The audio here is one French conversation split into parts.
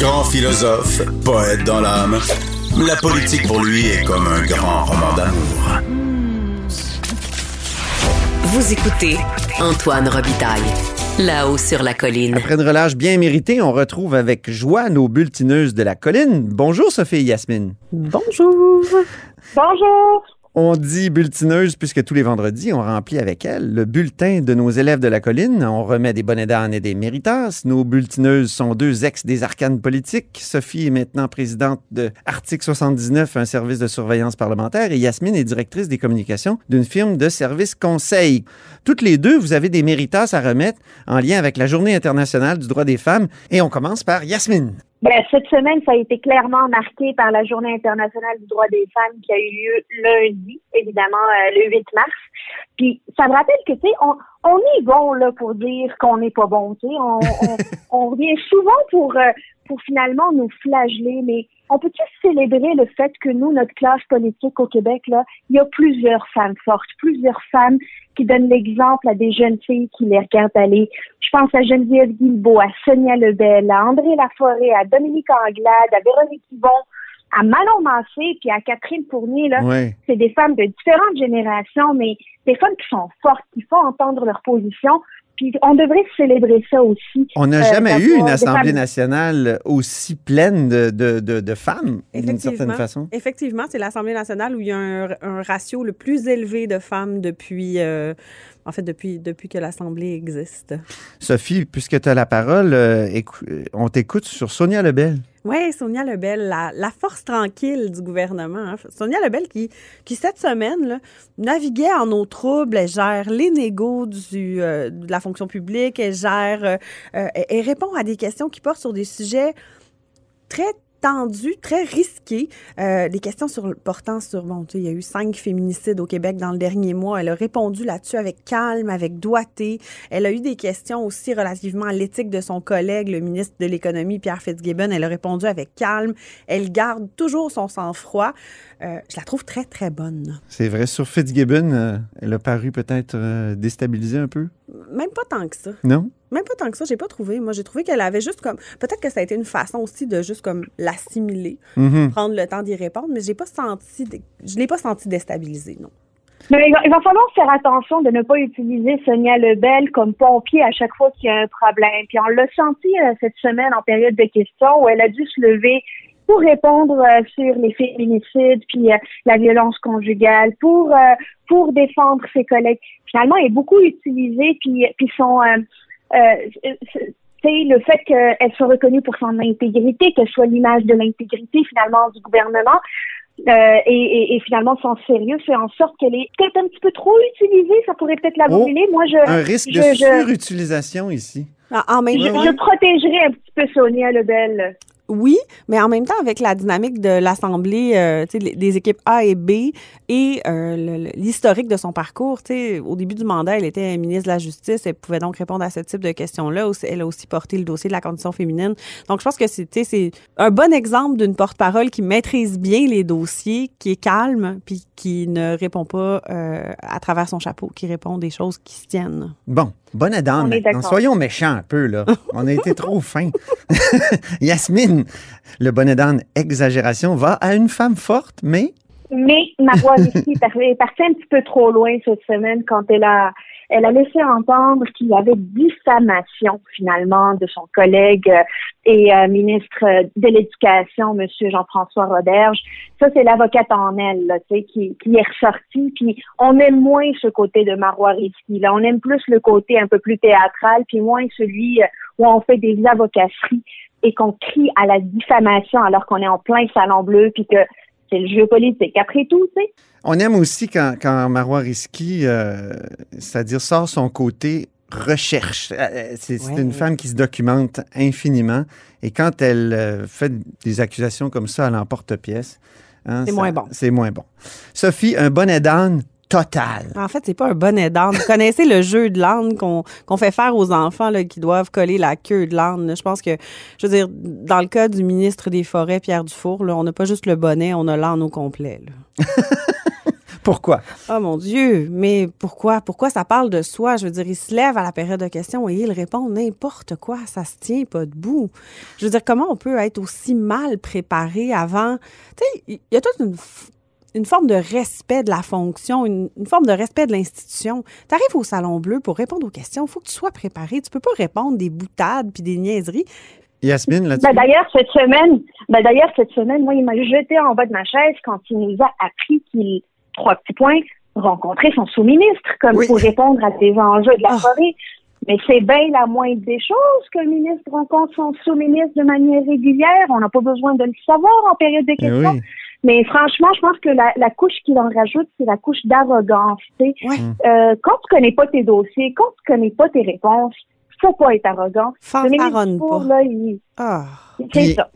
Grand philosophe, poète dans l'âme, la politique pour lui est comme un grand roman d'amour. Vous écoutez Antoine Robitaille, là-haut sur la colline. Après une relâche bien méritée, on retrouve avec joie nos bulletineuses de la colline. Bonjour Sophie et Yasmine. Bonjour. Bonjour. On dit bulletineuse puisque tous les vendredis, on remplit avec elle le bulletin de nos élèves de la colline. On remet des bonnets d'âne et des méritas. Nos bulletineuses sont deux ex des arcanes politiques. Sophie est maintenant présidente de Article 79, un service de surveillance parlementaire, et Yasmine est directrice des communications d'une firme de services conseil. Toutes les deux, vous avez des méritas à remettre en lien avec la Journée internationale du droit des femmes. Et on commence par Yasmine. Ben, cette semaine, ça a été clairement marqué par la Journée internationale du droit des femmes qui a eu lieu lundi, évidemment, euh, le 8 mars. Puis ça me rappelle que, tu sais, on, on est bon là pour dire qu'on n'est pas bon, tu sais. On, on, on revient souvent pour, euh, pour finalement nous flageller, mais on peut-tu célébrer le fait que nous, notre classe politique au Québec, là, il y a plusieurs femmes fortes, plusieurs femmes qui donnent l'exemple à des jeunes filles qui les regardent aller. Je pense à Geneviève Guilbeault, à Sonia Lebel, à André Laforêt, à Dominique Anglade, à Véronique Yvon, à Manon Massé, puis à Catherine Fournier, là. Oui. C'est des femmes de différentes générations, mais des femmes qui sont fortes, qui font entendre leur position. Puis on devrait célébrer ça aussi. On n'a Euh, jamais eu une Assemblée femmes- nationale aussi pleine de, de, de, de femmes, d'une certaine façon. Effectivement, c'est l'Assemblée nationale où il y a un, un ratio le plus élevé de femmes depuis, euh, en fait, depuis, depuis que l'Assemblée existe. Sophie, puisque tu as la parole, euh, euh, on t'écoute sur Sonia Lebel. Oui, Sonia Lebel, la, la force tranquille du gouvernement. hein. Sonia Lebel qui, qui cette semaine, là, naviguait en eau trouble. Elle gère les négos du, euh, de la fonction publique. Elle gère, euh, euh, elle- elle répond à des questions qui portent sur des sujets très tendus, très risqués. Euh, des questions sur, portant sur, bon, tu sais, il y a eu cinq féminicides au Québec dans le dernier mois. Elle a répondu là-dessus avec calme, avec doigté. Elle a eu des questions aussi relativement à l'éthique de son collègue, le ministre de l'Économie, Pierre Fitzgibbon. Elle a répondu avec calme. Elle garde toujours son sang-froid. Euh, je la trouve très, très bonne. C'est vrai, sur Fitzgibbon, euh, elle a paru peut-être euh, déstabilisée un peu, Même pas tant que ça. non? Même pas tant que ça, j'ai pas trouvé. Moi, j'ai trouvé qu'elle avait juste comme. Peut-être que ça a été une façon aussi de juste comme l'assimiler, Mhm. prendre le temps d'y répondre, mais j'ai pas senti. dé- Je l'ai pas senti déstabilisée, non. Mais il va, il va falloir faire attention de ne pas utiliser Sonia Lebel comme pompier à chaque fois qu'il y a un problème. Puis on l'a senti euh, cette semaine en période de questions où elle a dû se lever pour répondre euh, sur les féminicides puis euh, la violence conjugale, pour euh, pour défendre ses collègues. Finalement, elle est beaucoup utilisée puis puis son euh, euh, le fait qu'elle soit reconnue pour son intégrité, qu'elle soit l'image de l'intégrité finalement du gouvernement. Euh, et, et, et finalement, son sérieux fait en sorte qu'elle est peut-être un petit peu trop utilisée. Ça pourrait peut-être la Oh, brûler. Moi, je, Un risque de je, surutilisation ici. En- En même je, je protégerais un petit peu Sonia Lebel. Oui, mais en même temps, avec la dynamique de l'Assemblée, euh, des équipes A et B et euh, l'historique de son parcours, au début du mandat, elle était ministre de la Justice, elle pouvait donc répondre à ce type de questions-là. Elle a aussi porté le dossier de la condition féminine. Donc, je pense que c'est un bon exemple d'une porte-parole qui maîtrise bien les dossiers, qui est calme, puis qui ne répond pas euh, à travers son chapeau, qui répond des choses qui se tiennent. Bon, bonne Adam maintenant. Soyons méchants un peu, là. On a été trop fins. Yasmine, le bonnet d'âne exagération va à une femme forte, mais Mais Marois ici est partie un petit peu trop loin cette semaine quand elle a elle a laissé entendre qu'il y avait diffamation finalement de son collègue euh, et euh, ministre de l'Éducation, Monsieur Jean-François Roberge. Ça, c'est l'avocate en elle, là, qui, qui est ressortie. Puis on aime moins ce côté de Marois Risky. Là, on aime plus le côté un peu plus théâtral, puis moins celui euh, où on fait des avocasseries et qu'on crie à la diffamation alors qu'on est en plein salon bleu, puis que c'est le jeu politique. Après tout, tu sais. on aime aussi quand, quand Marois Risky, euh, c'est-à-dire sort son côté recherche. Euh, C'est c'est Ouais. une femme qui se documente infiniment. Et quand elle euh, fait des accusations comme ça à l'emporte-pièce, hein, C'est moins bon. C'est moins bon. Sophie, un bonnet d'âne total. En fait, c'est pas un bonnet d'âne. Vous connaissez le jeu de l'âne qu'on qu'on fait faire aux enfants là, qui doivent coller la queue de l'âne. Je pense que, je veux dire, dans le cas du ministre des Forêts, Pierre Dufour, là, on n'a pas juste le bonnet, on a l'âne au complet. là. Pourquoi? Oh mon Dieu, mais pourquoi? Pourquoi ça parle de soi? Je veux dire, il se lève à la période de questions et il répond n'importe quoi. Ça se tient pas debout. Je veux dire, comment on peut être aussi mal préparé avant? Tu sais, il y a toute une, forme de respect de la fonction, une, une forme de respect de l'institution. Tu arrives au Salon Bleu pour répondre aux questions. Il faut que tu sois préparé. Tu peux pas répondre des boutades puis des niaiseries. Yasmine, là-dessus? Ben, d'ailleurs, cette semaine, ben, d'ailleurs, cette semaine, moi, il m'a jeté en bas de ma chaise quand il nous a appris qu'il, trois petits points, rencontrait son sous-ministre, comme Oui. pour répondre à des enjeux de la Ah. forêt. Mais c'est bien la moindre des choses que le ministre rencontre son sous-ministre de manière régulière. On n'a pas besoin de le savoir en période de questions. oui. Mais franchement, je pense que la, la couche qu'il en rajoute, c'est la couche d'arrogance. tu sais. Ouais. Euh, quand tu connais pas tes dossiers, quand tu connais pas tes réponses, faut pas être arrogant. Le ministre Fanfaronne pas. là, il- Ah. c'est Puis- ça.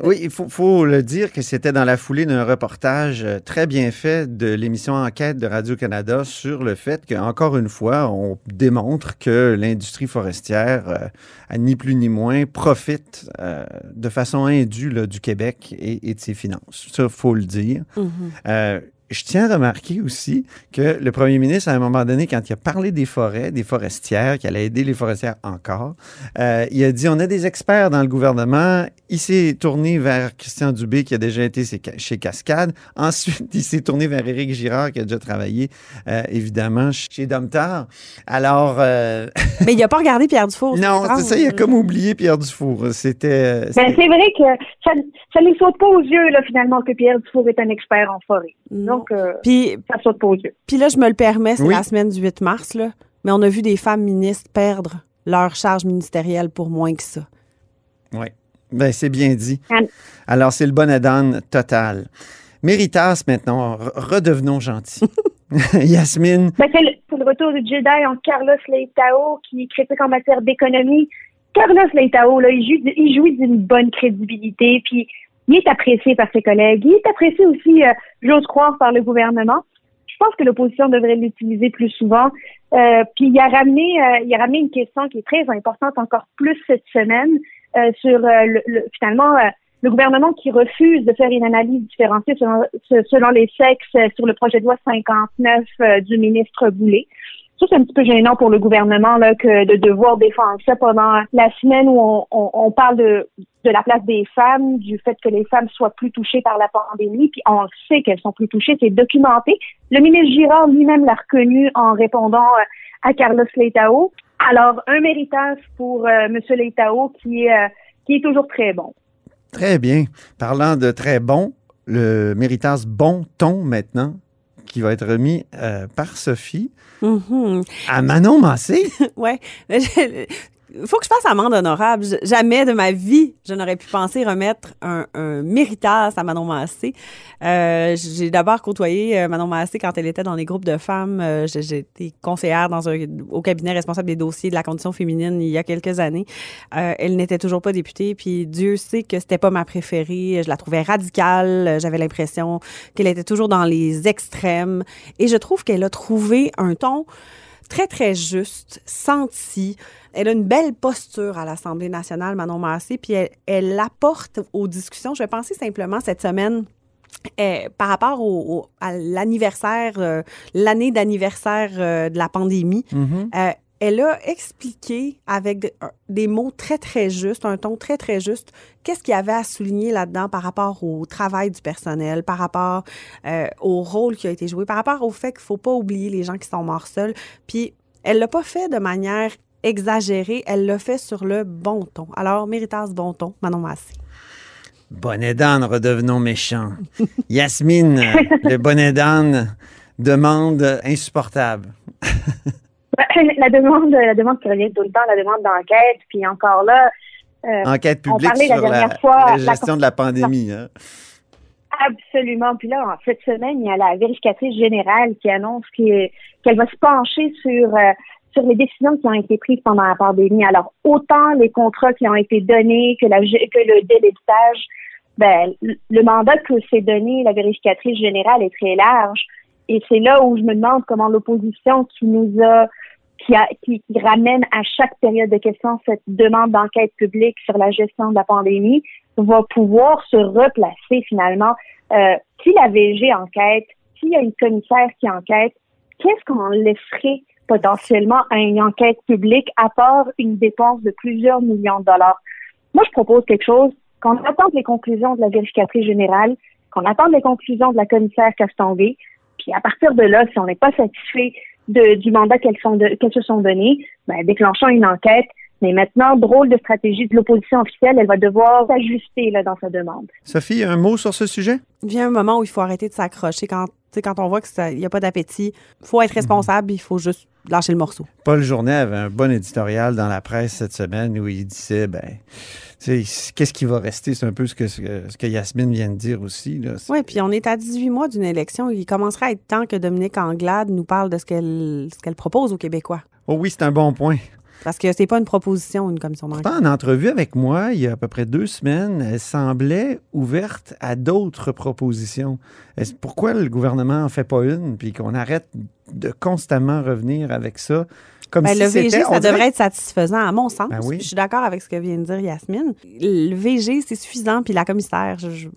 Oui, il faut, faut le dire que c'était dans la foulée d'un reportage euh, très bien fait de l'émission Enquête de Radio-Canada sur le fait qu'encore une fois, on démontre que l'industrie forestière, euh, ni plus ni moins, profite euh, de façon indue là, du Québec et, et de ses finances. Ça, faut le dire. Mhm. Euh, je tiens à remarquer aussi que le premier ministre, à un moment donné, quand il a parlé des forêts, des forestières, qu'il allait aider les forestières encore, euh, il a dit on a des experts dans le gouvernement. Il s'est tourné vers Christian Dubé, qui a déjà été chez- Cascade. Ensuite, il s'est tourné vers Éric Girard, qui a déjà travaillé, euh, évidemment, chez Domtar. Alors, euh, Mais il a pas regardé Pierre Dufour. non, c'est ça, il a comme oublié Pierre Dufour. C'était. Ben, c'est vrai que ça ça ne saute pas aux yeux, là, finalement, que Pierre Dufour est un expert en forêt. Non. Donc, euh, Puis, ça saute pas aux yeux. Puis là, je me le permets, c'est Oui. la semaine du 8 mars, là. Mais on a vu des femmes ministres perdre leur charge ministérielle pour moins que ça. Oui. Ben, c'est bien dit. Alors, c'est le bonnet d'âne total. Méritas, maintenant, re- redevenons gentils. Yasmine, Ben, c'est le, c'est le retour du Jedi en Carlos Leitao qui critique en matière d'économie. Carlos Leitao, là, il jouit, il jouit d'une bonne crédibilité, puis il est apprécié par ses collègues. Il est apprécié aussi, euh, j'ose croire, par le gouvernement. Je pense que l'opposition devrait l'utiliser plus souvent. Euh, puis il a ramené, euh, il a ramené une question qui est très importante encore plus cette semaine euh, sur euh, le, le- finalement euh, le gouvernement qui refuse de faire une analyse différenciée selon, se- selon les sexes sur le projet de loi 59 euh, du ministre Boulay. C'est un petit peu gênant pour le gouvernement là, de devoir défendre ça pendant la semaine où on, parle de, la place des femmes, du fait que les femmes soient plus touchées par la pandémie, puis on sait qu'elles sont plus touchées, c'est documenté. Le ministre Girard lui-même l'a reconnu en répondant euh, à Carlos Leitao. Alors, un méritage pour euh, M. Leitao qui est, euh, qui est toujours très bon. très bien. Parlant de très bon, le Méritas Bon Ton maintenant, qui va être remis euh, par Sophie Mhm. à Manon Massé. Ouais. Faut que je fasse amende honorable. Jamais de ma vie, je n'aurais pu penser remettre un, un méritas à Manon Massé. Euh, j'ai d'abord côtoyé euh, Manon Massé quand elle était dans les groupes de femmes. Euh, été conseillère dans un, au cabinet responsable des dossiers de la condition féminine il y a quelques années. Euh, elle n'était toujours pas députée, puis Dieu sait que c'était pas ma préférée. Je la trouvais radicale. J'avais l'impression qu'elle était toujours dans les extrêmes. Et je trouve qu'elle a trouvé un ton très, très juste, senti. Elle a une belle posture à l'Assemblée nationale, Manon Massé, puis elle, elle apporte aux discussions. Je vais penser simplement cette semaine euh, par rapport au, au- à l'anniversaire, euh, l'année d'anniversaire euh, de la pandémie. Mhm. Euh, elle a expliqué avec des mots très, très justes, un ton très, très juste, qu'est-ce qu'il y avait à souligner là-dedans par rapport au travail du personnel, par rapport euh, au rôle qui a été joué, par rapport au fait qu'il ne faut pas oublier les gens qui sont morts seuls. Puis, elle l'a pas fait de manière exagérée, elle l'a fait sur le bon ton. Alors, méritas bon ton, Manon Massé. Bonnet d'âne, redevenons méchants. Yasmine, le bonnet d'âne, demande insupportable. La demande, la demande qui revient tout le temps, la demande d'enquête, puis encore là, euh, Enquête On publique parlait la sur la, dernière fois, la la- gestion de la pandémie. hein. Absolument. Puis là, en cette semaine, il y a la vérificatrice générale qui annonce qu'elle va se pencher sur euh, sur les décisions qui ont été prises pendant la pandémie. Alors, autant les contrats qui ont été donnés que, la, que le délestage, ben, le mandat que s'est donné la vérificatrice générale est très large. Et c'est là où je me demande comment l'opposition qui nous a qui, a, qui, ramène à chaque période de questions cette demande d'enquête publique sur la gestion de la pandémie va pouvoir se replacer finalement. Euh, si la VG enquête, s'il y a une commissaire qui enquête, qu'est-ce qu'on laisserait potentiellement à une enquête publique à part une dépense de plusieurs millions de dollars? Moi, je propose quelque chose, qu'on attende les conclusions de la vérificatrice générale, qu'on attende les conclusions de la commissaire Castonguay, puis à partir de là, si on n'est pas satisfait du mandat qu'elles se sont donné, ben, déclenchons une enquête. Mais maintenant, drôle de stratégie de l'opposition officielle, elle va devoir s'ajuster là, dans sa demande. Sophie, un mot sur ce sujet? Il vient un moment où il faut arrêter de s'accrocher quand, quand on voit qu'il n'y a pas d'appétit. Il faut être responsable, il faut juste lâcher le morceau. Paul Journet avait un bon éditorial dans la presse cette semaine où il disait, ben, qu'est-ce qui va rester? C'est un peu ce que, ce que Yasmine vient de dire aussi. Oui, puis on est à 18 mois d'une élection. Il commencera à être temps que Dominique Anglade nous parle de ce qu'elle qu'elle propose aux Québécois. Oh oui, c'est un bon point. Parce que c'est pas une proposition, une commission d'enquête. En entrevue avec moi, il y a à peu près deux semaines, elle semblait ouverte à d'autres propositions. Pourquoi le gouvernement en fait pas une, puis qu'on arrête de constamment revenir avec ça? Comme ben, si le VG, ça dirait- devrait être satisfaisant, à mon sens. Ben oui. Je suis d'accord avec ce que vient de dire Yasmine. Le VG, c'est suffisant, puis la commissaire, je- je-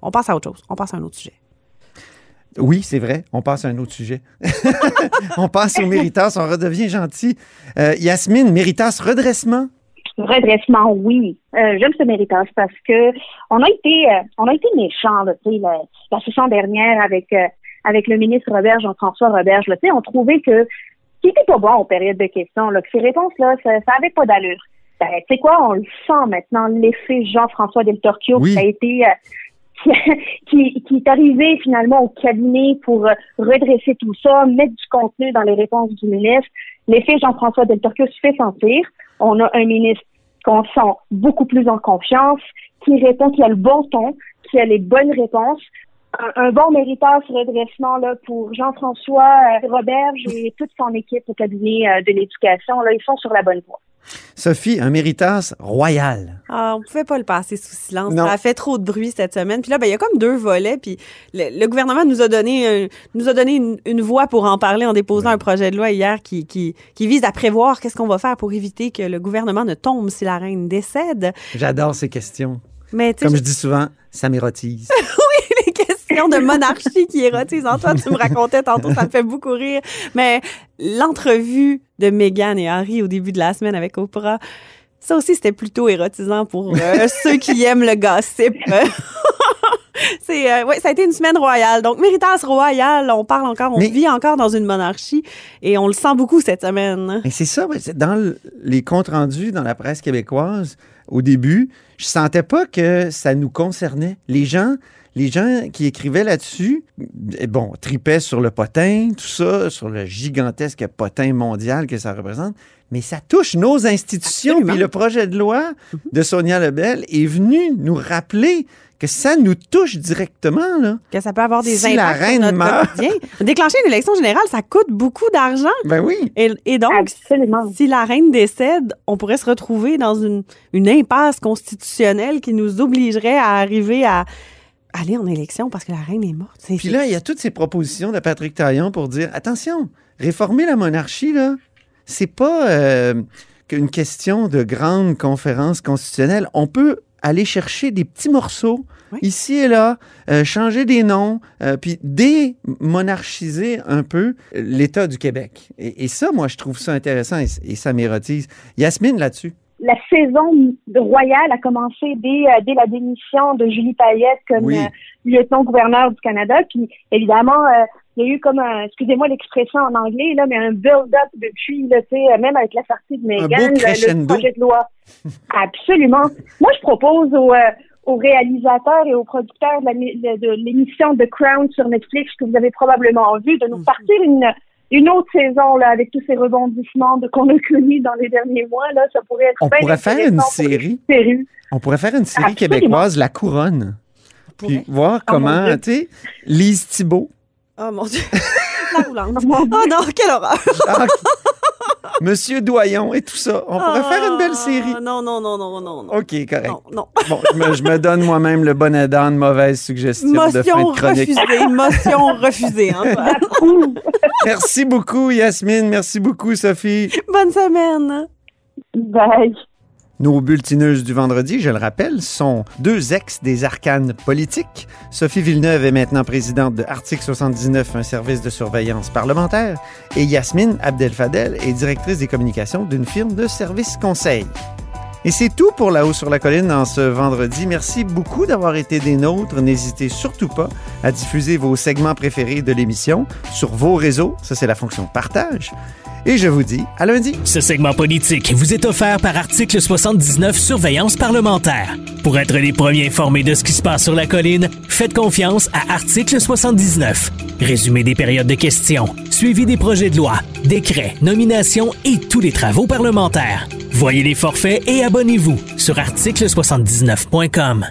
on passe à autre chose. On passe à un autre sujet. Oui, c'est vrai. On passe à un autre sujet. on passe au Méritas. On redevient gentil. Euh, Yasmine, Méritas, redressement? Redressement, oui. Euh, J'aime ce méritage parce que on a été euh, on a été méchants, là, tu sais, la, la session dernière avec avec le ministre Robert, Jean-François Robert, là, on trouvait que qui était pas bon en période de questions, là, que ces réponses-là, ça, ça avait pas d'allure. Ben, tu sais quoi, on le sent maintenant, l'effet Jean-François Del Torchio Oui. qui a été euh, qui, qui est arrivé finalement au cabinet pour euh, redresser tout ça, mettre du contenu dans les réponses du ministre. L'effet Jean-François Del Torchio se fait sentir. On a un ministre qu'on sent beaucoup plus en confiance, qui répond, qui a le bon ton, qui a les bonnes réponses. Un, un bon méritage redressement là, pour Jean-François euh, Roberge et toute son équipe au cabinet euh, de l'éducation. Là, ils sont sur la bonne voie. Sophie, un Méritas royal. Ah, on pouvait pas le passer sous silence. Non. Ça a fait trop de bruit cette semaine. Puis là, ben, il y a comme deux volets. Puis le, le gouvernement nous a donné, un- nous a donné une, une voix pour en parler en déposant un projet de loi hier qui, qui, qui vise à prévoir qu'est-ce qu'on va faire pour éviter que le gouvernement ne tombe si la reine décède. J'adore ces questions. Mais Comme je dis souvent, ça m'érotise. de monarchie qui érotisent. Antoine, tu me racontais tantôt, ça me fait beaucoup rire. Mais l'entrevue de Meghan et Harry au début de la semaine avec Oprah, ça aussi, c'était plutôt érotisant pour euh, ceux qui aiment le gossip. C'est euh, ouais, ça a été une semaine royale. Donc Méritas royal, on parle encore, on Mais- vit encore dans une monarchie et on le sent beaucoup cette semaine. Mais c'est ça, dans le- les comptes rendus dans la presse québécoise, au début, je sentais pas que ça nous concernait. Les gens, les gens qui écrivaient là-dessus, eh, bon, tripaient sur le potin, tout ça, sur le gigantesque potin mondial que ça représente, mais ça touche nos institutions. Absolument. Puis le projet de loi de Sonia Lebel est venu nous rappeler que ça nous touche directement, là. Que ça peut avoir des Si la impacts sur reine notre meurt. quotidien. Déclencher une élection générale, ça coûte beaucoup d'argent. Ben oui. Et, et donc, Absolument. si la reine décède, on pourrait se retrouver dans une, une impasse constitutionnelle qui nous obligerait à arriver à aller en élection parce que la reine est morte. Puis là, il y a toutes ces propositions de Patrick Taillon pour dire attention, réformer la monarchie, là, c'est pas euh, qu'une question de grande conférence constitutionnelle. On peut aller chercher des petits morceaux Oui. ici et là, euh, changer des noms, euh, puis démonarchiser un peu l'État du Québec. Et, et ça, moi, je trouve ça intéressant et, et ça m'érotise. Yasmine, là-dessus. La saison royale a commencé dès, euh, dès la démission de Julie Payette comme Oui. euh, lieutenant-gouverneur du Canada. Puis évidemment, euh, il y a eu comme un, excusez-moi l'expression en anglais, là, mais un build-up depuis, là, tu sais, même avec la sortie de Meghan, beau le- projet de loi. Absolument. Moi, je propose aux, euh, aux réalisateurs et aux producteurs de mi- de, de l'émission The Crown sur Netflix que vous avez probablement vu, de nous Mhm. partir une une autre saison là avec tous ces rebondissements de qu'on a connus dans les derniers mois là, ça pourrait être On bien pourrait faire une pour série. On pourrait faire une série Absolument. québécoise, La Couronne. Puis voir Oh mon comment, tu sais, Lise Thibault. Oh mon Dieu. la roulante. Dieu. Oh non, quelle horreur. Ah, Monsieur Doyon et tout ça. On pourrait faire une belle série. Ah, Non, non, non, non, non, non. OK, correct. Non, non. Bon, je me, je me donne moi-même le bon aidant de mauvaise suggestion de fin Motion de chronique. refusée, motion refusée. Antoine. Merci beaucoup, Yasmine. Merci beaucoup, Sophie. Bonne semaine. Bye. Nos bulletineuses du vendredi, je le rappelle, sont deux ex des arcanes politiques. Sophie Villeneuve est maintenant présidente de Article 79, un service de surveillance parlementaire, et Yasmine Abdel-Fadel est directrice des communications d'une firme de services conseil. Et c'est tout pour La Haut sur la Colline en ce vendredi. Merci beaucoup d'avoir été des nôtres. N'hésitez surtout pas à diffuser vos segments préférés de l'émission sur vos réseaux. Ça, c'est la fonction partage. Et je vous dis à lundi. Ce segment politique vous est offert par Article 79 Surveillance parlementaire. Pour être les premiers informés de ce qui se passe sur la colline, faites confiance à Article 79. Résumé des périodes de questions, suivi des projets de loi, décrets, nominations et tous les travaux parlementaires. Voyez les forfaits et abonnez-vous sur article79.com.